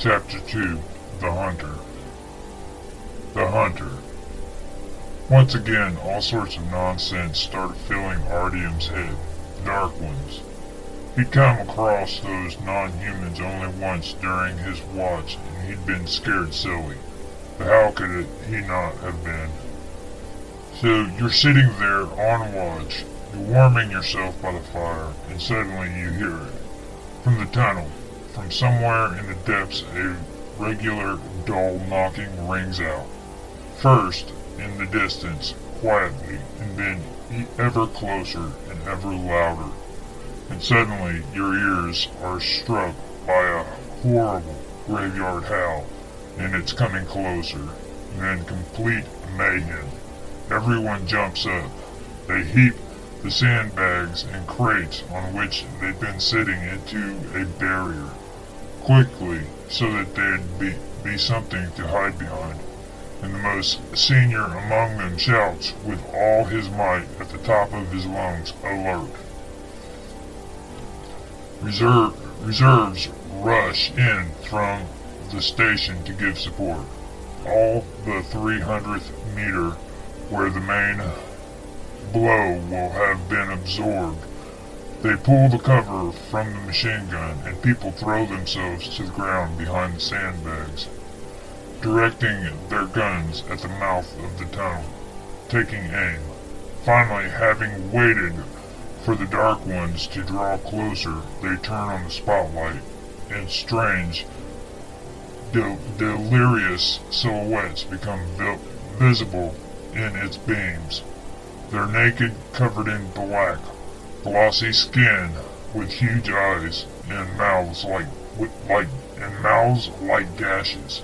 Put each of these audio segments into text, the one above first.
Chapter 2 The Hunter The Hunter Once again, all sorts of nonsense started filling Artyom's head. Dark ones. He'd come across those non-humans only once during his watch, and he'd been scared silly. But how could it, he not have been? So you're sitting there on watch, you're warming yourself by the fire, and suddenly you hear it. From the tunnel, from somewhere in the depths, a regular, dull knocking rings out. First, in the distance, quietly, and then ever closer and ever louder. And suddenly your ears are struck by a horrible graveyard howl, and it's coming closer. And then complete mayhem. Everyone jumps up. They heap the sandbags and crates on which they've been sitting into a barrier quickly so that there'd be, be something to hide behind. And the most senior among them shouts with all his might at the top of his lungs, alert. Reserve, reserves rush in from the station to give support. All the 300th meter where the main blow will have been absorbed they pull the cover from the machine gun and people throw themselves to the ground behind the sandbags, directing their guns at the mouth of the tunnel, taking aim. Finally, having waited for the dark ones to draw closer, they turn on the spotlight, and strange, del delirious silhouettes become vi visible in its beams. They're naked, covered in black, glossy skin with huge eyes and mouths like like and mouths like gashes.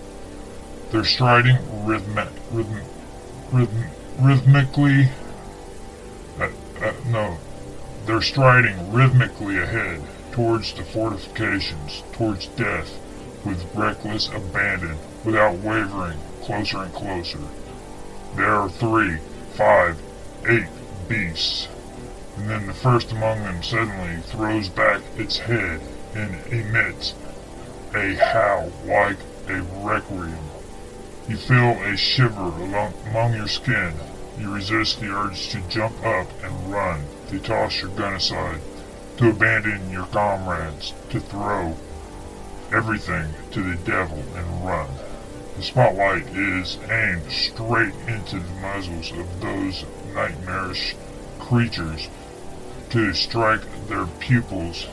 They're striding rhythm, rhythm, rhythmically. Uh, uh, no, they're striding rhythmically ahead towards the fortifications, towards death, with reckless abandon, without wavering, closer and closer. There are three, five, eight beasts and then the first among them suddenly throws back its head and emits a howl like a requiem. You feel a shiver along, among your skin. You resist the urge to jump up and run, to toss your gun aside, to abandon your comrades, to throw everything to the devil and run. The spotlight is aimed straight into the muzzles of those nightmarish creatures to strike their pupils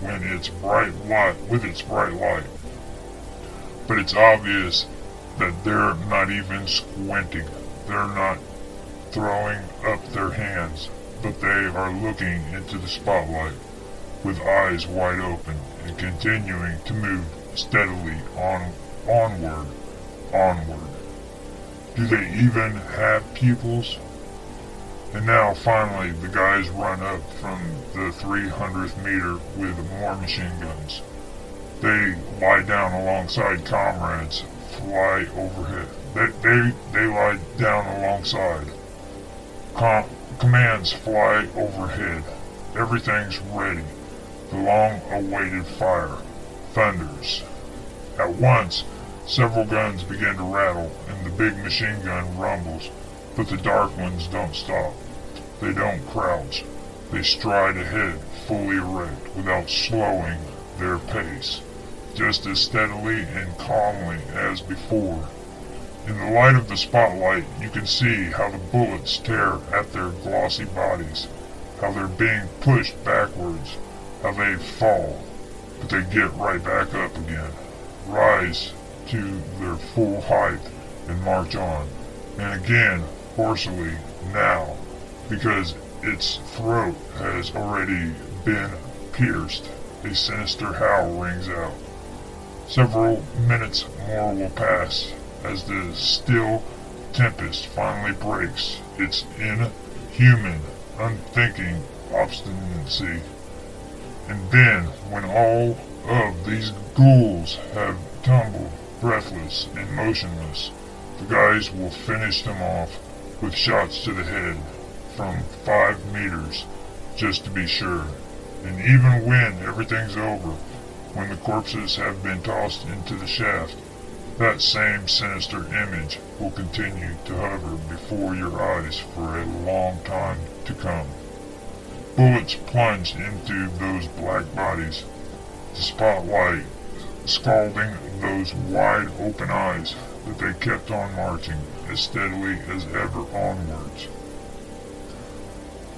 when it's bright light with its bright light. But it's obvious that they're not even squinting. They're not throwing up their hands, but they are looking into the spotlight with eyes wide open and continuing to move steadily on onward, onward. Do they even have pupils? And now, finally, the guys run up from the 300th meter with more machine guns. They lie down alongside comrades, fly overhead. They, they, they lie down alongside. Com commands fly overhead. Everything's ready. The long-awaited fire thunders. At once, several guns begin to rattle, and the big machine gun rumbles but the Dark Ones don't stop. They don't crouch. They stride ahead, fully erect, without slowing their pace, just as steadily and calmly as before. In the light of the spotlight, you can see how the bullets tear at their glossy bodies, how they're being pushed backwards, how they fall, but they get right back up again, rise to their full height, and march on. And again, hoarsely now because its throat has already been pierced. A sinister howl rings out. Several minutes more will pass as the still tempest finally breaks its inhuman, unthinking obstinacy. And then, when all of these ghouls have tumbled, breathless and motionless, the guys will finish them off with shots to the head from five meters, just to be sure. And even when everything's over, when the corpses have been tossed into the shaft, that same sinister image will continue to hover before your eyes for a long time to come. Bullets plunged into those black bodies, the spotlight scalding those wide open eyes, but they kept on marching as steadily as ever onwards.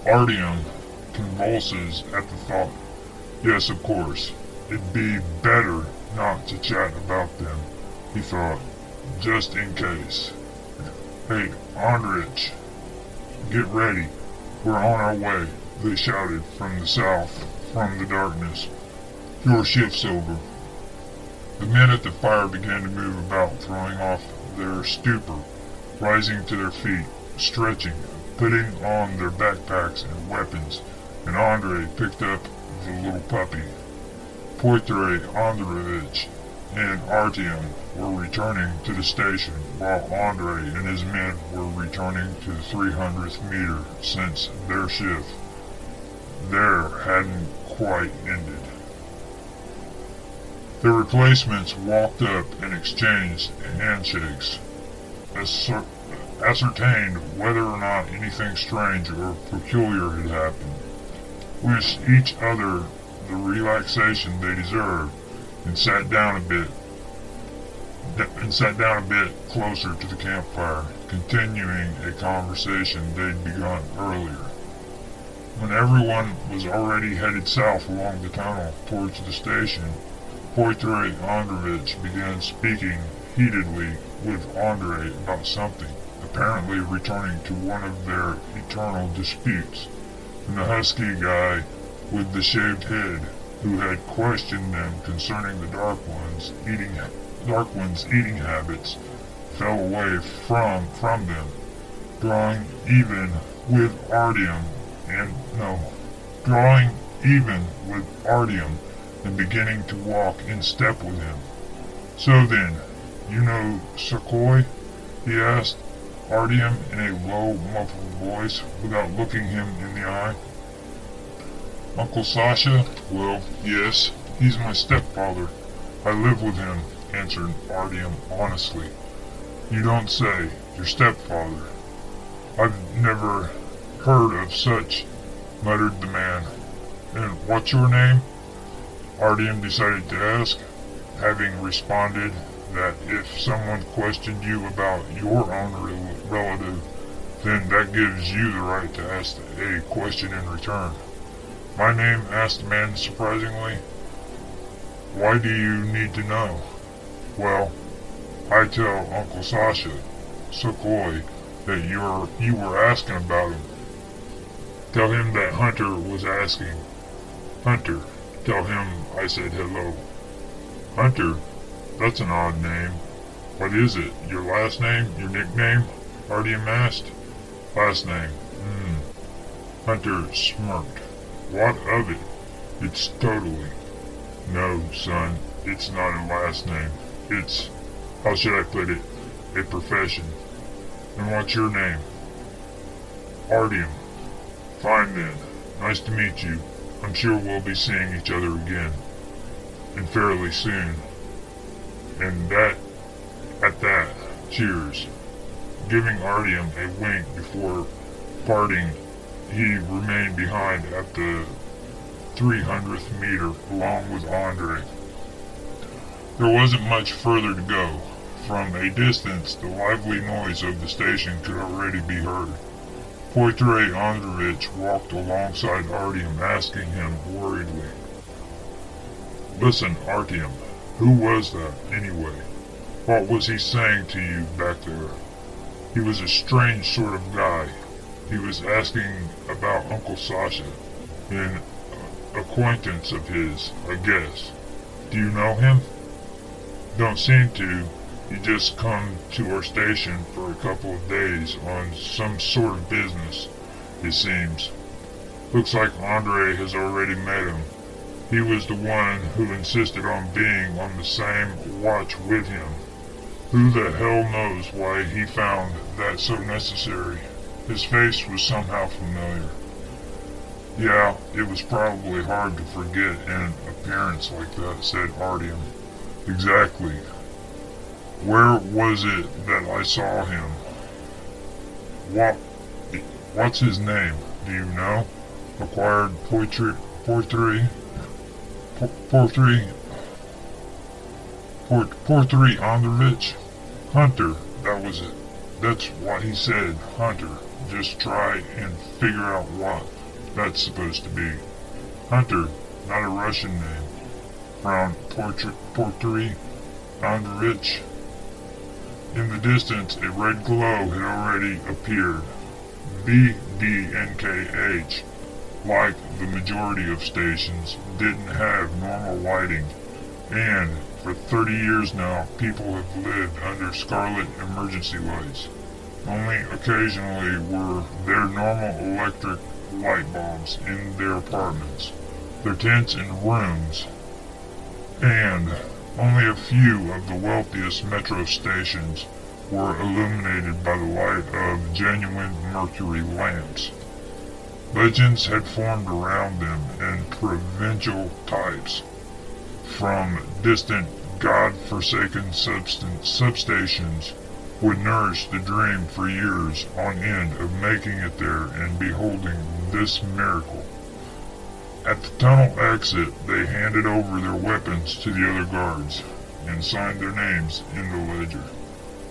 Artyom convulses at the thought. Yes, of course, it'd be better not to chat about them, he thought, just in case. Hey, Andrich, get ready. We're on our way, they shouted from the south, from the darkness. Your shift's over. The men at the fire began to move about, throwing off their stupor, rising to their feet, stretching, putting on their backpacks and weapons, and Andre picked up the little puppy. Pyotr Andreevich and Artyom were returning to the station, while Andre and his men were returning to the 300th meter since their shift there hadn't quite ended. The replacements walked up and exchanged handshakes, ascertained whether or not anything strange or peculiar had happened, wished each other the relaxation they deserved, and sat down a bit and sat down a bit closer to the campfire, continuing a conversation they'd begun earlier. When everyone was already headed south along the tunnel towards the station, Pyotr Andreevich began speaking heatedly with Andre about something, apparently returning to one of their eternal disputes, and the husky guy with the shaved head who had questioned them concerning the Dark One's eating Dark One's eating habits fell away from from them, drawing even with Artyom and no, drawing even with Artyom and beginning to walk in step with him. So then, you know Sukhoi? he asked Artyom in a low, muffled voice without looking him in the eye. Uncle Sasha? Well, yes, he's my stepfather. I live with him, answered Artyom honestly. You don't say, your stepfather. I've never heard of such, muttered the man. And what's your name? Artyom decided to ask, having responded that if someone questioned you about your own relative, then that gives you the right to ask a question in return. My name, asked the man surprisingly. Why do you need to know? Well, I tell Uncle Sasha, Sukhoi, that you're you were asking about him. Tell him that Hunter was asking. Hunter, tell him I said hello. Hunter? That's an odd name. What is it? Your last name? Your nickname? Artyom asked. Last name. Hmm. Hunter smirked. What of it? It's totally. No, son, it's not a last name. It's, how should I put it, a profession. And what's your name? Artyom. Fine then. Nice to meet you. I'm sure we'll be seeing each other again. And fairly soon. And that, at that, cheers. Giving Artyom a wink before parting, he remained behind at the 300th meter along with Andre. There wasn't much further to go. From a distance, the lively noise of the station could already be heard. Pyotr Andreevich walked alongside Artyom, asking him worriedly, Listen, Artyom, who was that, anyway? What was he saying to you back there? He was a strange sort of guy. He was asking about Uncle Sasha, an uh, acquaintance of his, I guess. Do you know him? Don't seem to, he just come to our station for a couple of days on some sort of business, it seems. Looks like Andre has already met him. He was the one who insisted on being on the same watch with him. Who the hell knows why he found that so necessary? His face was somehow familiar. Yeah, it was probably hard to forget an appearance like that, said Artyom. Exactly. Where was it that I saw him? What, what's his name? Do you know? Acquired Poetry, Porthree, Porthree, Porthree Androvich? Hunter, that was it. That's what he said, Hunter. Just try and figure out what that's supposed to be. Hunter, not a Russian name. From Porthree Androvich. In the distance, a red glow had already appeared. VDNKH, like the majority of stations, didn't have normal lighting, and for 30 years now, people have lived under scarlet emergency lights. Only occasionally were there normal electric light bulbs in their apartments, their tents and rooms, and only a few of the wealthiest metro stations were illuminated by the light of genuine mercury lamps. Legends had formed around them in provincial types. From distant, god-forsaken substations would nourish the dream for years on end of making it there and beholding this miracle. At the tunnel exit, they handed over their weapons to the other guards and signed their names in the ledger.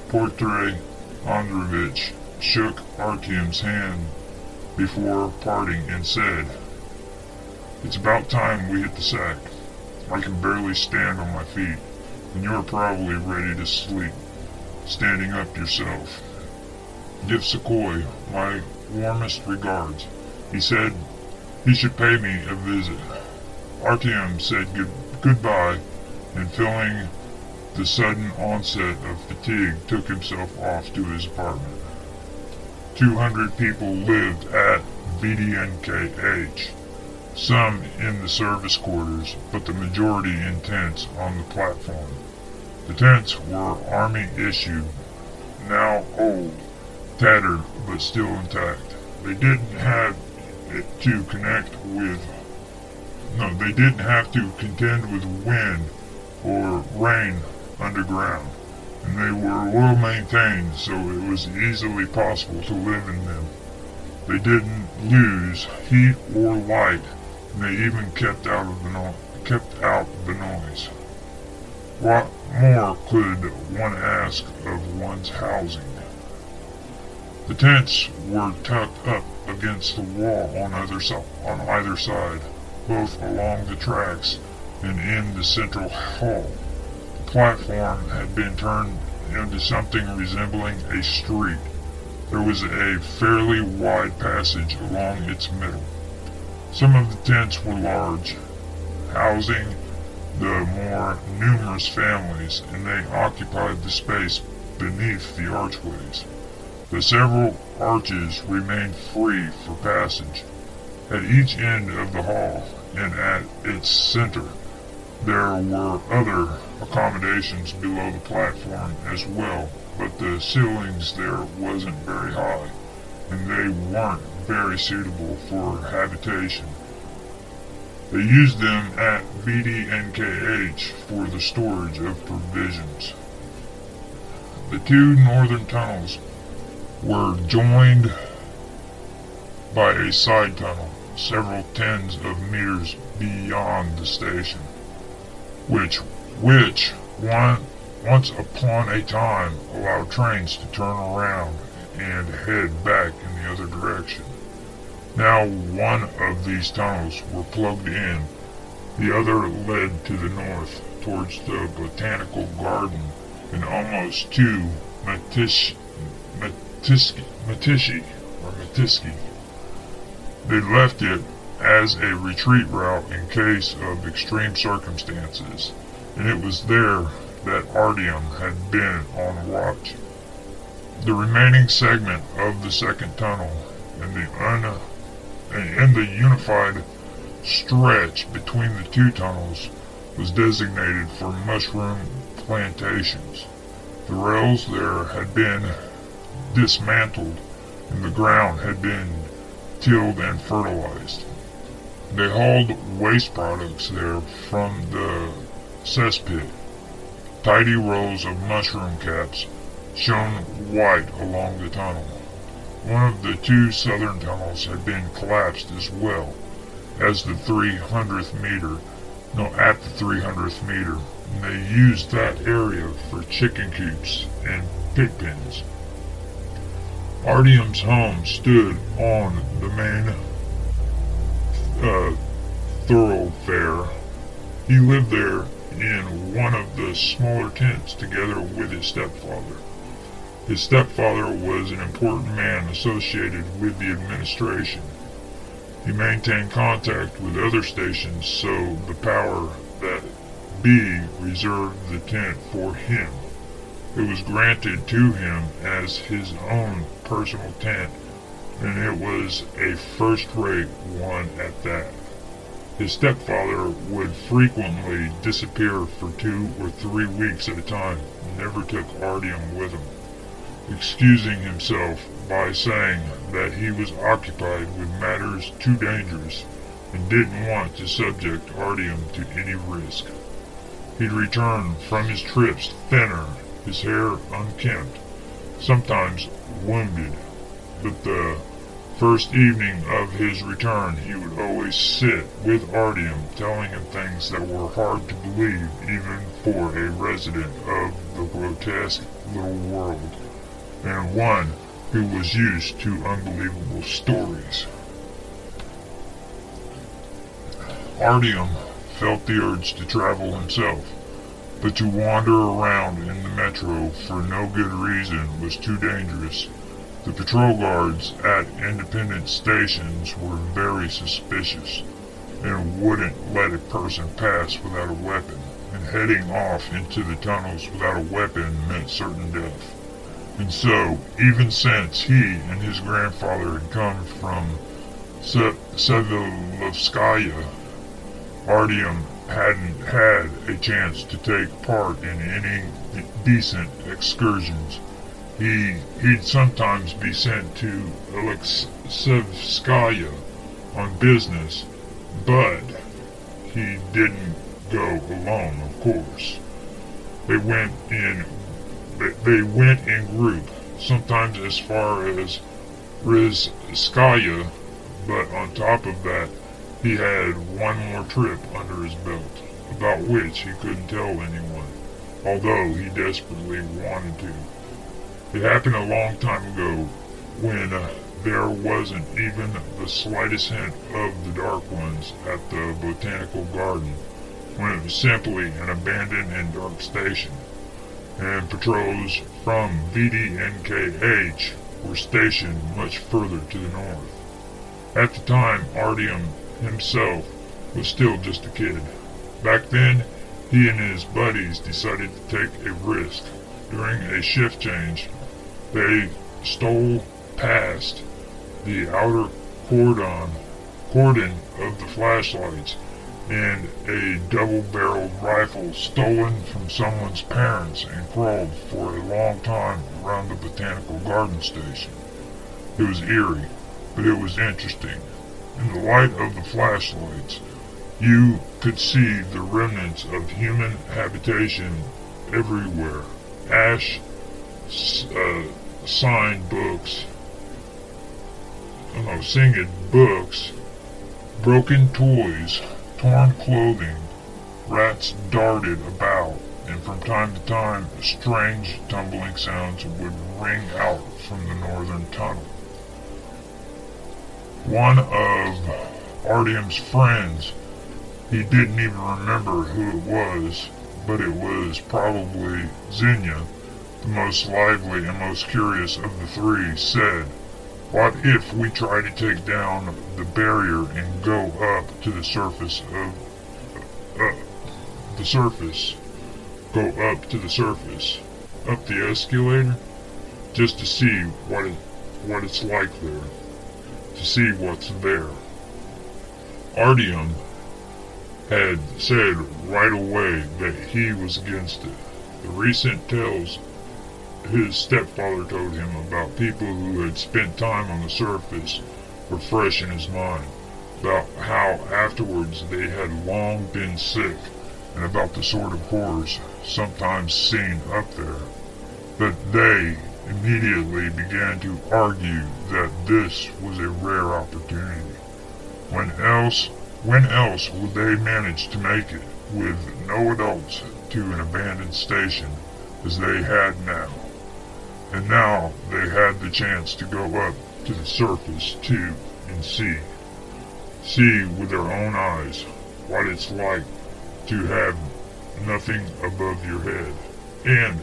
Portray Androvich shook Artyom's hand before parting and said, It's about time we hit the sack. I can barely stand on my feet, and you're probably ready to sleep, standing up yourself. Give Sukhoi my warmest regards. He said he should pay me a visit. Artyom said good goodbye, and feeling the sudden onset of fatigue, took himself off to his apartment. Two hundred people lived at VDNKH, some in the service quarters, but the majority in tents on the platform. The tents were Army issued, now old, tattered, but still intact. They didn't have to connect with. No, they didn't have to contend with wind or rain underground, and they were well maintained, so it was easily possible to live in them. They didn't lose heat or light, and they even kept out of the no kept out the noise. What more could one ask of one's housing? The tents were tucked up against the wall on either, so on either side, both along the tracks and in the central hall. The platform had been turned into something resembling a street. There was a fairly wide passage along its middle. Some of the tents were large, housing the more numerous families, and they occupied the space beneath the archways. The several arches remained free for passage. At each end of the hall and at its center, there were other accommodations below the platform as well, but the ceilings there wasn't very high, and they weren't very suitable for habitation. They used them at VDNKH for the storage of provisions. The two northern tunnels were joined by a side tunnel several tens of meters beyond the station, which, which one, once upon a time allowed trains to turn around and head back in the other direction. Now one of these tunnels were plugged in, the other led to the north towards the botanical garden and almost to Matish, Matiski, or Matiski. They left it as a retreat route in case of extreme circumstances, and it was there that Artyom had been on watch. The remaining segment of the second tunnel and the un and the unified stretch between the two tunnels was designated for mushroom plantations. The rails there had been dismantled and the ground had been tilled and fertilized. They hauled waste products there from the cesspit. Tidy rows of mushroom caps shone white along the tunnel. One of the two southern tunnels had been collapsed as well as the 300th meter, no, at the 300th meter. And they used that area for chicken coops and pig pens. Artyom's home stood on the main uh, thoroughfare. He lived there in one of the smaller tents together with his stepfather. His stepfather was an important man associated with the administration. He maintained contact with other stations so the power that be reserved the tent for him. It was granted to him as his own personal tent and it was a first-rate one at that. His stepfather would frequently disappear for two or three weeks at a time, never took Artyom with him, excusing himself by saying that he was occupied with matters too dangerous and didn't want to subject Artyom to any risk. He'd return from his trips thinner, his hair unkempt, sometimes wounded, but the first evening of his return, he would always sit with Artyom, telling him things that were hard to believe even for a resident of the grotesque little world, and one who was used to unbelievable stories. Artyom felt the urge to travel himself, but to wander around in the metro for no good reason was too dangerous the patrol guards at independent stations were very suspicious and wouldn't let a person pass without a weapon, and heading off into the tunnels without a weapon meant certain death. And so, even since he and his grandfather had come from Savyolovskaya, Artyom hadn't had a chance to take part in any decent excursions he, he'd sometimes be sent to Alexeyevskaya on business, but he didn't go alone, of course. They went in, they went in group, sometimes as far as Rizhskaya, but on top of that, he had one more trip under his belt, about which he couldn't tell anyone, although he desperately wanted to. It happened a long time ago when uh, there wasn't even the slightest hint of the Dark Ones at the Botanical Garden, when it was simply an abandoned and dark station, and patrols from VDNKH were stationed much further to the north. At the time, Artyom himself was still just a kid. Back then, he and his buddies decided to take a risk. During a shift change, they stole past the outer cordon, cordon of the flashlights and a double-barreled rifle stolen from someone's parents and crawled for a long time around the botanical garden station. It was eerie, but it was interesting. In the light of the flashlights, you could see the remnants of human habitation everywhere. Ash, uh, signed books, I know, singing books, broken toys, torn clothing, rats darted about, and from time to time strange tumbling sounds would ring out from the northern tunnel. One of Artyom's friends, he didn't even remember who it was, but it was probably Zhenya, the most lively and most curious of the three, said, What if we try to take down the barrier and go up to the surface of... Uh, the surface. Go up to the surface. Up the escalator? Just to see what it, what it's like there. See what's there. Artyom had said right away that he was against it. The recent tales his stepfather told him about people who had spent time on the surface were fresh in his mind. about how afterwards they had long been sick and about the sort of horrors sometimes seen up there. But they immediately began to argue that this was a rare opportunity. When else, when else would they manage to make it with no adults to an abandoned station as they had now? And now they had the chance to go up to the surface too and see. See with their own eyes what it's like to have nothing above your head. And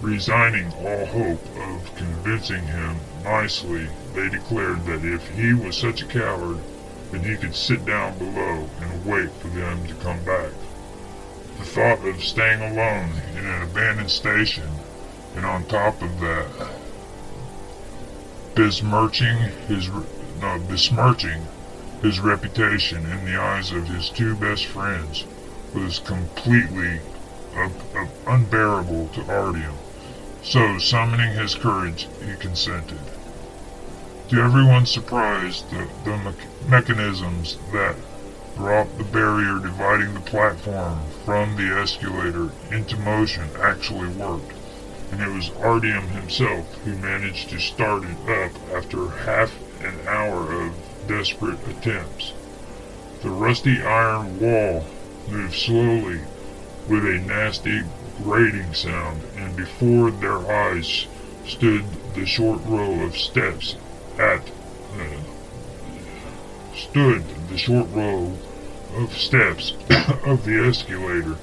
resigning all hope of convincing him nicely, they declared that if he was such a coward, then he could sit down below and wait for them to come back. The thought of staying alone in an abandoned station, and on top of that, besmirching his no, besmirching his reputation in the eyes of his two best friends, was completely unbearable to Artyom. So, summoning his courage, he consented. To everyone's surprise, the, the me mechanisms that brought the barrier dividing the platform from the escalator into motion actually worked, and it was Artyom himself who managed to start it up after half an hour of desperate attempts. The rusty iron wall moved slowly with a nasty grating sound, and before their eyes stood the short row of steps at uh, stood the short row of steps of the escalator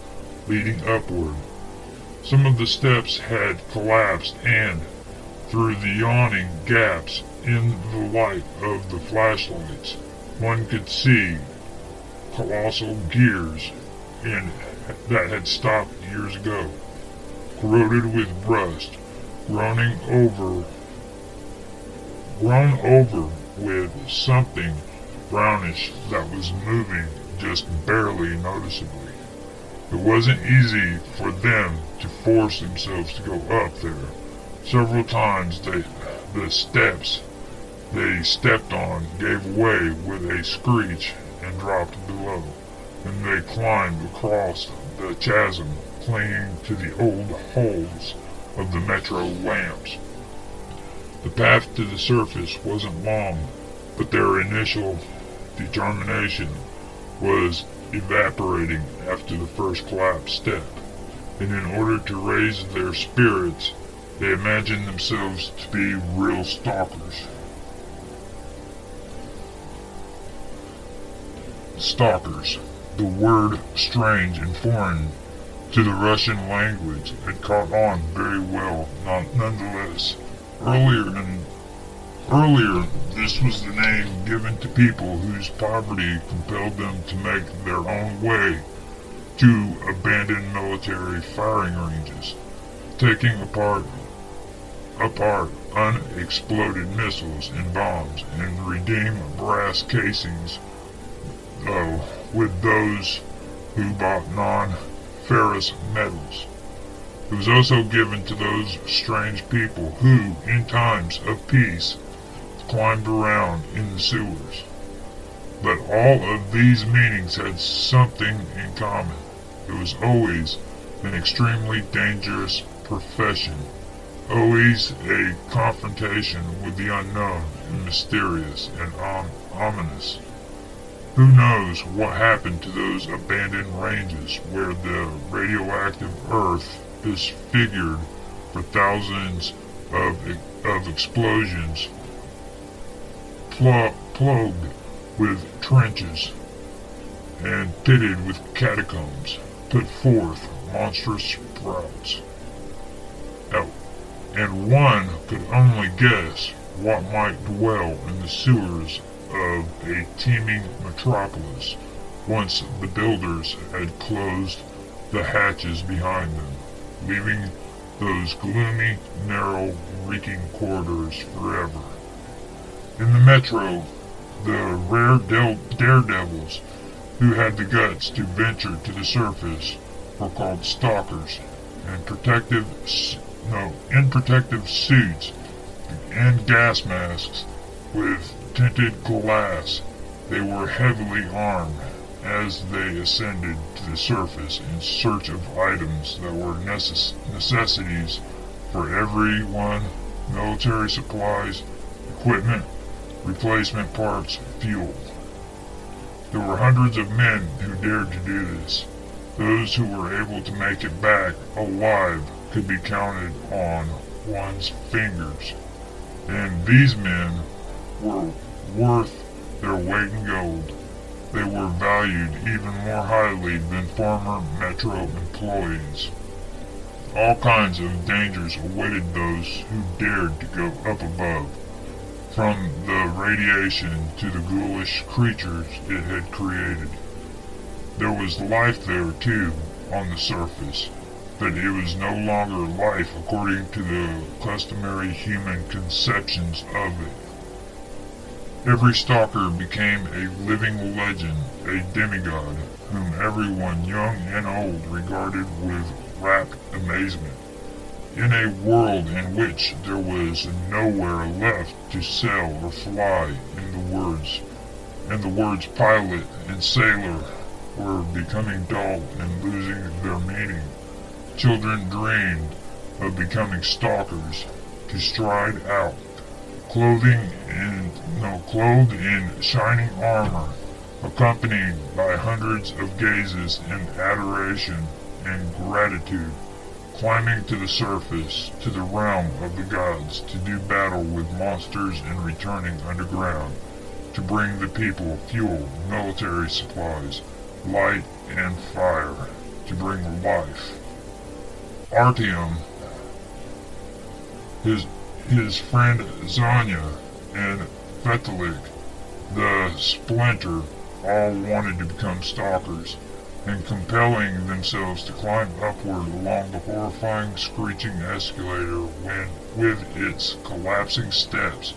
leading upward. Some of the steps had collapsed and, through the yawning gaps in the light of the flashlights, one could see colossal gears and that had stopped years ago, corroded with rust, groaning over, grown over with something brownish that was moving just barely noticeably. It wasn't easy for them to force themselves to go up there. Several times they, the steps they stepped on gave way with a screech and dropped below and they climbed across the chasm, clinging to the old holes of the metro lamps. The path to the surface wasn't long, but their initial determination was evaporating after the first collapse step, and in order to raise their spirits, they imagined themselves to be real stalkers. Stalkers. The word strange and foreign to the Russian language had caught on very well, nonetheless. Earlier than earlier, this was the name given to people whose poverty compelled them to make their own way to abandoned military firing ranges, taking apart apart unexploded missiles and bombs and redeem brass casings though with those who bought non-ferrous metals. It was also given to those strange people who, in times of peace, climbed around in the sewers. But all of these meanings had something in common. It was always an extremely dangerous profession, always a confrontation with the unknown and mysterious and om ominous. Who knows what happened to those abandoned ranges where the radioactive earth disfigured for thousands of, of explosions, pl plugged with trenches, and pitted with catacombs, put forth monstrous sprouts. And one could only guess what might dwell in the sewers of a teeming metropolis once the builders had closed the hatches behind them, leaving those gloomy, narrow, reeking corridors forever. In the metro, the rare daredevils who had the guts to venture to the surface were called stalkers, and protective, no, in protective suits and gas masks with tinted glass They were heavily armed as they ascended to the surface in search of items that were necess- necessities for everyone military supplies, equipment, replacement parts, fuel. There were hundreds of men who dared to do this. Those who were able to make it back alive could be counted on one's fingers. And these men were worth their weight in gold. They were valued even more highly than former Metro employees. All kinds of dangers awaited those who dared to go up above, from the radiation to the ghoulish creatures it had created. There was life there, too, on the surface, but it was no longer life according to the customary human conceptions of it. Every stalker became a living legend, a demigod, whom everyone, young and old, regarded with rapt amazement. In a world in which there was nowhere left to sail or fly, in the words, and the words pilot and sailor were becoming dull and losing their meaning, children dreamed of becoming stalkers, to stride out clothing in no clothed in shining armor, accompanied by hundreds of gazes in adoration and gratitude, climbing to the surface, to the realm of the gods, to do battle with monsters and returning underground, to bring the people fuel, military supplies, light and fire, to bring life. Artyom, his his friend Zhenya and Vitalik, the Splinter, all wanted to become stalkers, and compelling themselves to climb upward along the horrifying screeching escalator when, with its collapsing steps,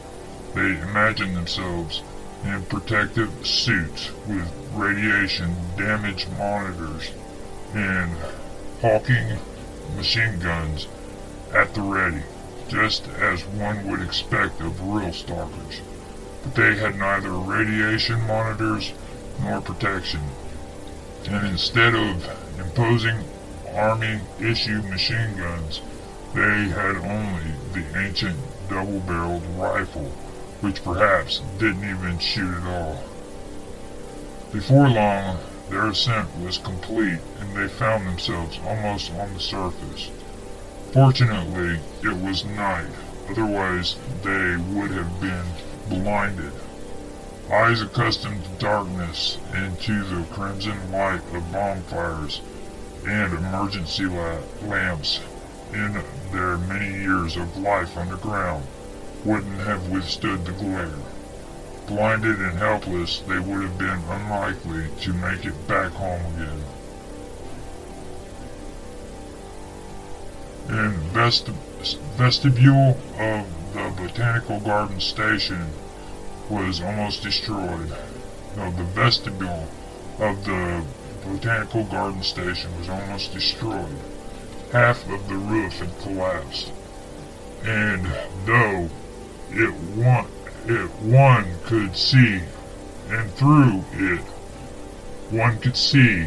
they imagined themselves in protective suits with radiation damage monitors and hawking machine guns at the ready just as one would expect of real stalkers. But they had neither radiation monitors nor protection. And instead of imposing Army-issue machine guns, they had only the ancient double-barreled rifle, which perhaps didn't even shoot at all. Before long, their ascent was complete, and they found themselves almost on the surface. Fortunately, it was night, otherwise they would have been blinded. Eyes accustomed to darkness and to the crimson light of bonfires and emergency la lamps in their many years of life underground wouldn't have withstood the glare. Blinded and helpless, they would have been unlikely to make it back home again. And vesti vestibule of the Botanical Garden Station was almost destroyed. No, the vestibule of the Botanical Garden Station was almost destroyed. Half of the roof had collapsed. And though it one, it one could see, and through it, one could see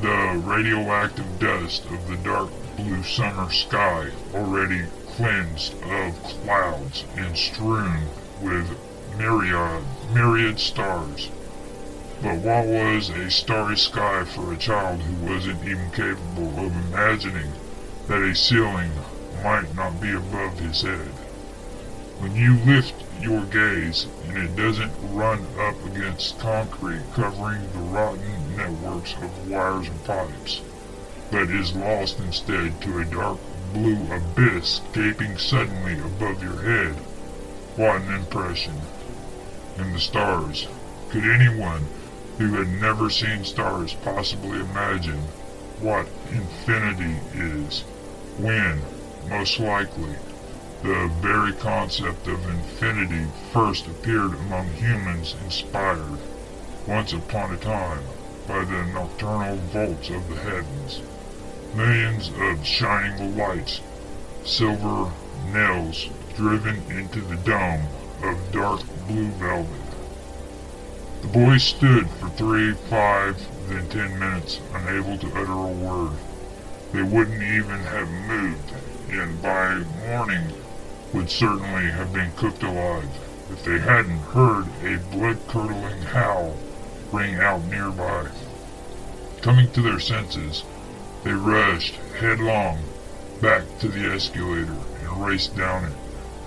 the radioactive dust of the dark blue summer sky already cleansed of clouds and strewn with myriad, myriad stars. But what was a starry sky for a child who wasn't even capable of imagining that a ceiling might not be above his head? When you lift your gaze and it doesn't run up against concrete covering the rotten networks of wires and pipes, but is lost instead to a dark blue abyss gaping suddenly above your head. What an impression. And the stars. Could anyone who had never seen stars possibly imagine what infinity is, when, most likely, the very concept of infinity first appeared among humans inspired, once upon a time, by the nocturnal vaults of the heavens. Millions of shining lights, silver nails driven into the dome of dark blue velvet. The boys stood for three, five, then ten minutes, unable to utter a word. They wouldn't even have moved, and by morning would certainly have been cooked alive if they hadn't heard a blood-curdling howl ring out nearby. Coming to their senses, they rushed headlong back to the escalator and raced down it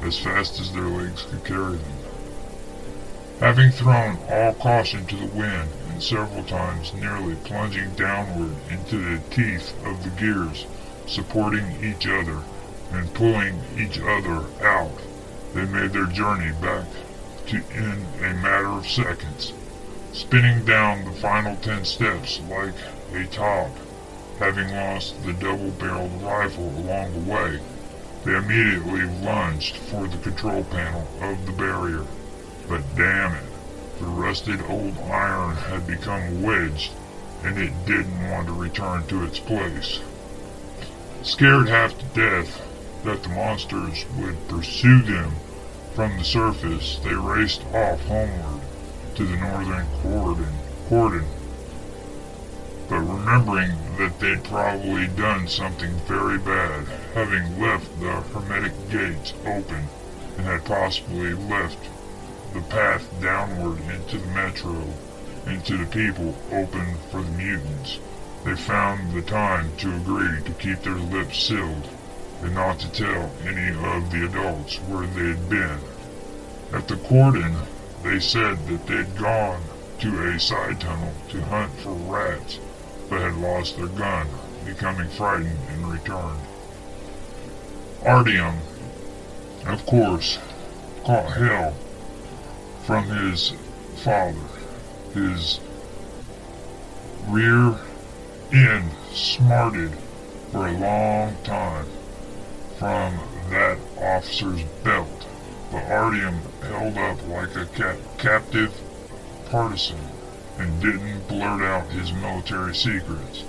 as fast as their legs could carry them. Having thrown all caution to the wind and several times nearly plunging downward into the teeth of the gears, supporting each other and pulling each other out, they made their journey back to in a matter of seconds, spinning down the final ten steps like a top. Having lost the double-barreled rifle along the way, they immediately lunged for the control panel of the barrier. But damn it, the rusted old iron had become wedged, and it didn't want to return to its place. Scared half to death that the monsters would pursue them from the surface, they raced off homeward to the northern cordon, cordon. But remembering that they'd probably done something very bad, having left the hermetic gates open and had possibly left the path downward into the metro and to the people open for the mutants, they found the time to agree to keep their lips sealed and not to tell any of the adults where they'd been. At the cordon, they said that they'd gone to a side tunnel to hunt for rats, but had lost their gun, becoming frightened and returned. Artyom, of course, caught hell from his father. His rear end smarted for a long time from that officer's belt, but Artyom held up like a cap captive partisan and didn't blurt out his military secrets.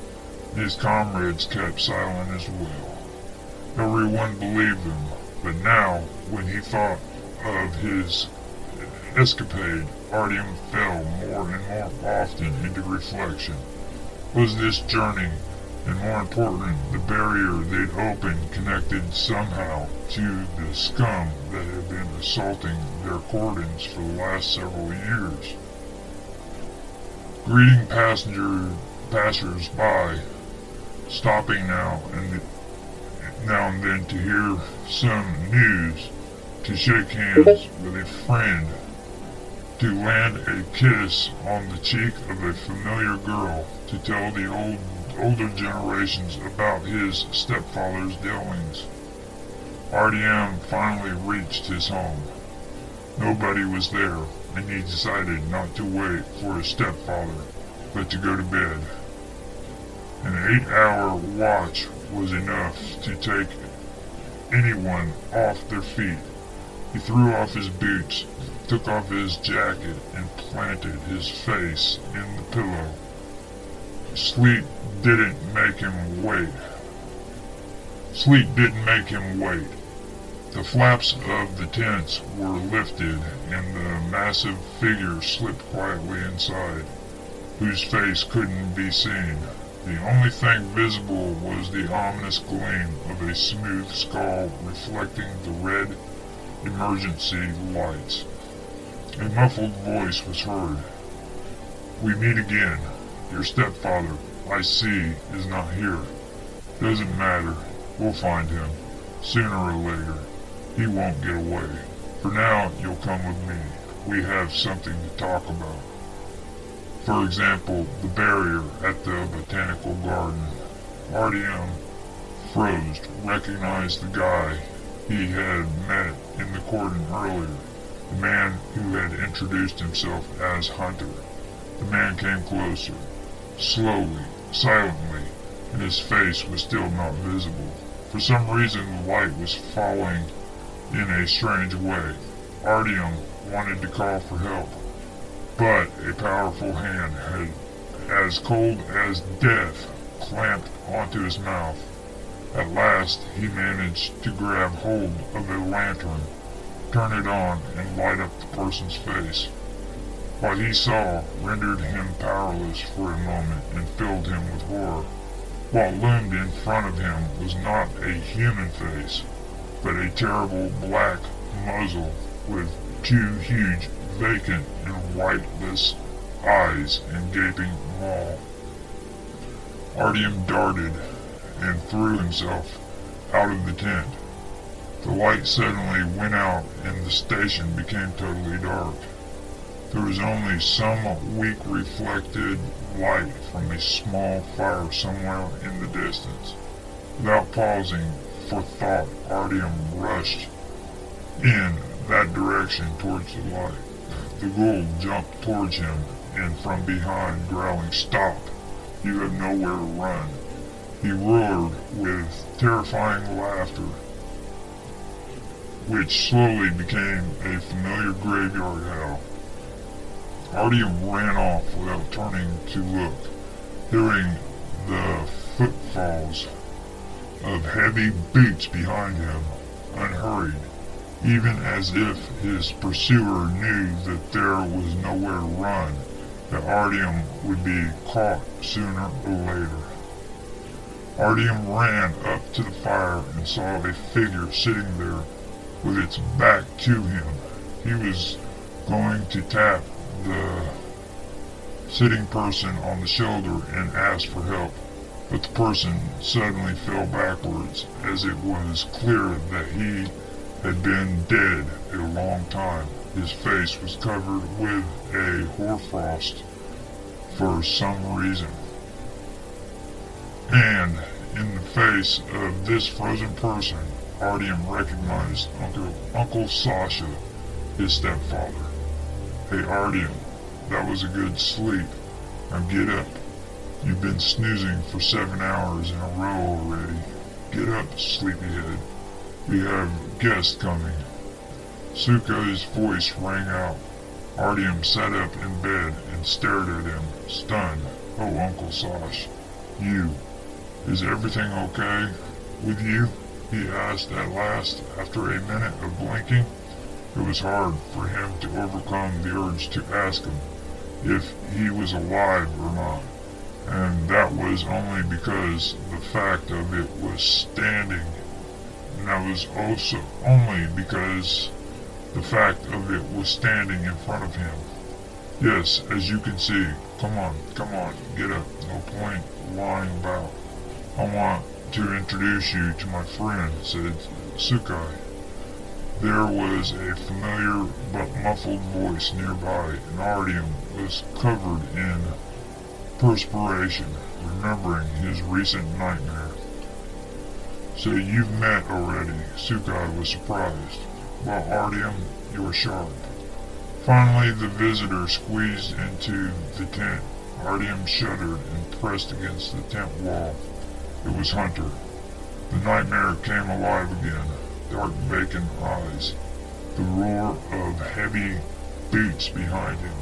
His comrades kept silent as well. Everyone believed him, but now, when he thought of his escapade, Artyom fell more and more often into reflection. Was this journey, and more important, the barrier they'd opened connected somehow to the scum that had been assaulting their cordons for the last several years? Greeting passenger passers-by, stopping now and now and then to hear some news, to shake hands with a friend to land a kiss on the cheek of a familiar girl, to tell the old, older generations about his stepfather's dealings. Artyom finally reached his home. Nobody was there, and he decided not to wait for his stepfather, but to go to bed. An eight-hour watch was enough to take anyone off their feet. He threw off his boots took off his jacket and planted his face in the pillow. Sleep didn't make him wait. Sleep didn't make him wait. The flaps of the tents were lifted and the massive figure slipped quietly inside, whose face couldn't be seen. The only thing visible was the ominous gleam of a smooth skull reflecting the red emergency lights. A muffled voice was heard. We meet again. Your stepfather, I see, is not here. Doesn't matter. We'll find him. Sooner or later. He won't get away. For now, you'll come with me. We have something to talk about. For example, the barrier at the botanical garden. Artyom froze, recognized the guy he had met in the cordon earlier the man who had introduced himself as Hunter. The man came closer, slowly, silently, and his face was still not visible. For some reason the light was falling in a strange way. Artyom wanted to call for help, but a powerful hand had, as cold as death, clamped onto his mouth. At last he managed to grab hold of a lantern turn it on and light up the person's face. What he saw rendered him powerless for a moment and filled him with horror. What loomed in front of him was not a human face, but a terrible black muzzle with two huge, vacant, and whiteless eyes and gaping maw. Artyom darted and threw himself out of the tent. The light suddenly went out and the station became totally dark. There was only some weak reflected light from a small fire somewhere in the distance. Without pausing for thought, Artyom rushed in that direction towards the light. The ghoul jumped towards him and from behind growling, Stop! You have nowhere to run. He roared with terrifying laughter, which slowly became a familiar graveyard howl. Artyom ran off without turning to look, hearing the footfalls of heavy boots behind him, unhurried, even as if his pursuer knew that there was nowhere to run, that Artyom would be caught sooner or later. Artyom ran up to the fire and saw a figure sitting there with its back to him. He was going to tap the sitting person on the shoulder and asked for help, but the person suddenly fell backwards as it was clear that he had been dead a long time. His face was covered with a hoarfrost for some reason. And in the face of this frozen person, Artyom recognized Uncle, Uncle Sasha, his stepfather. Hey that was a good sleep. Now get up. You've been snoozing for seven hours in a row already. Get up, sleepyhead. We have guests coming. Sukhoi's voice rang out. Artyom sat up in bed and stared at him, stunned. Oh, Uncle Sash, you. Is everything okay with you? He asked at last, after a minute of blinking. It was hard for him to overcome the urge to ask him if he was alive or not, and that was only because the fact of it was standing, and that was also only because the fact of it was standing in front of him. Yes, as you can see. Come on, come on, get up. No point lying about. I want to introduce you to my friend, said Sukhoi. There was a familiar but muffled voice nearby, and Artyom was covered in perspiration, remembering his recent nightmare. So you've met already, Sukhoi was surprised. Well, Artyom, you're sharp. Finally, the visitor squeezed into the tent. Artyom shuddered and pressed against the tent wall. It was Hunter. The nightmare came alive again dark vacant eyes, the roar of heavy boots behind him,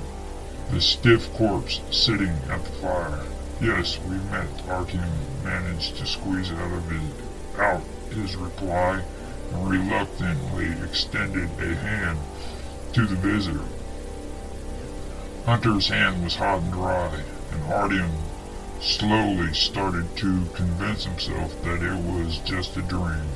the stiff corpse sitting at the fire. Yes, we met, Artyom managed to squeeze out of his, out his reply and reluctantly extended a hand to the visitor. Hunter's hand was hot and dry, and Artyom slowly started to convince himself that it was just a dream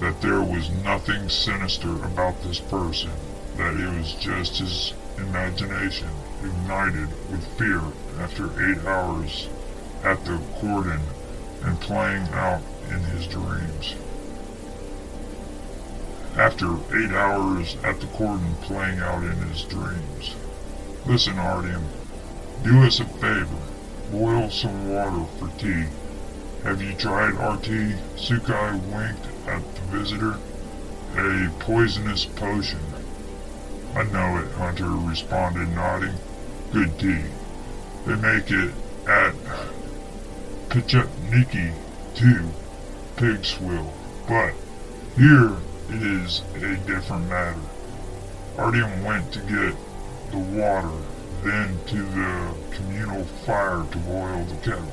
that there was nothing sinister about this person, that it was just his imagination ignited with fear after eight hours at the cordon and playing out in his dreams. After eight hours at the cordon playing out in his dreams. Listen, Artyom, do us a favor. Boil some water for tea. Have you tried our tea? Sukhoi winked visitor. A poisonous potion. I know it, Hunter responded, nodding. Good tea. They make it at Pechatniki, too. Pig's swill. But here it is a different matter. Artyom went to get the water, then to the communal fire to boil the kettle.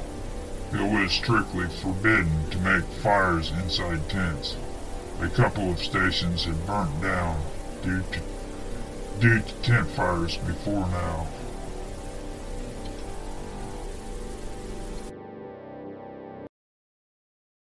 It was strictly forbidden to make fires inside tents. A couple of stations had burnt down due to due to tent fires before now.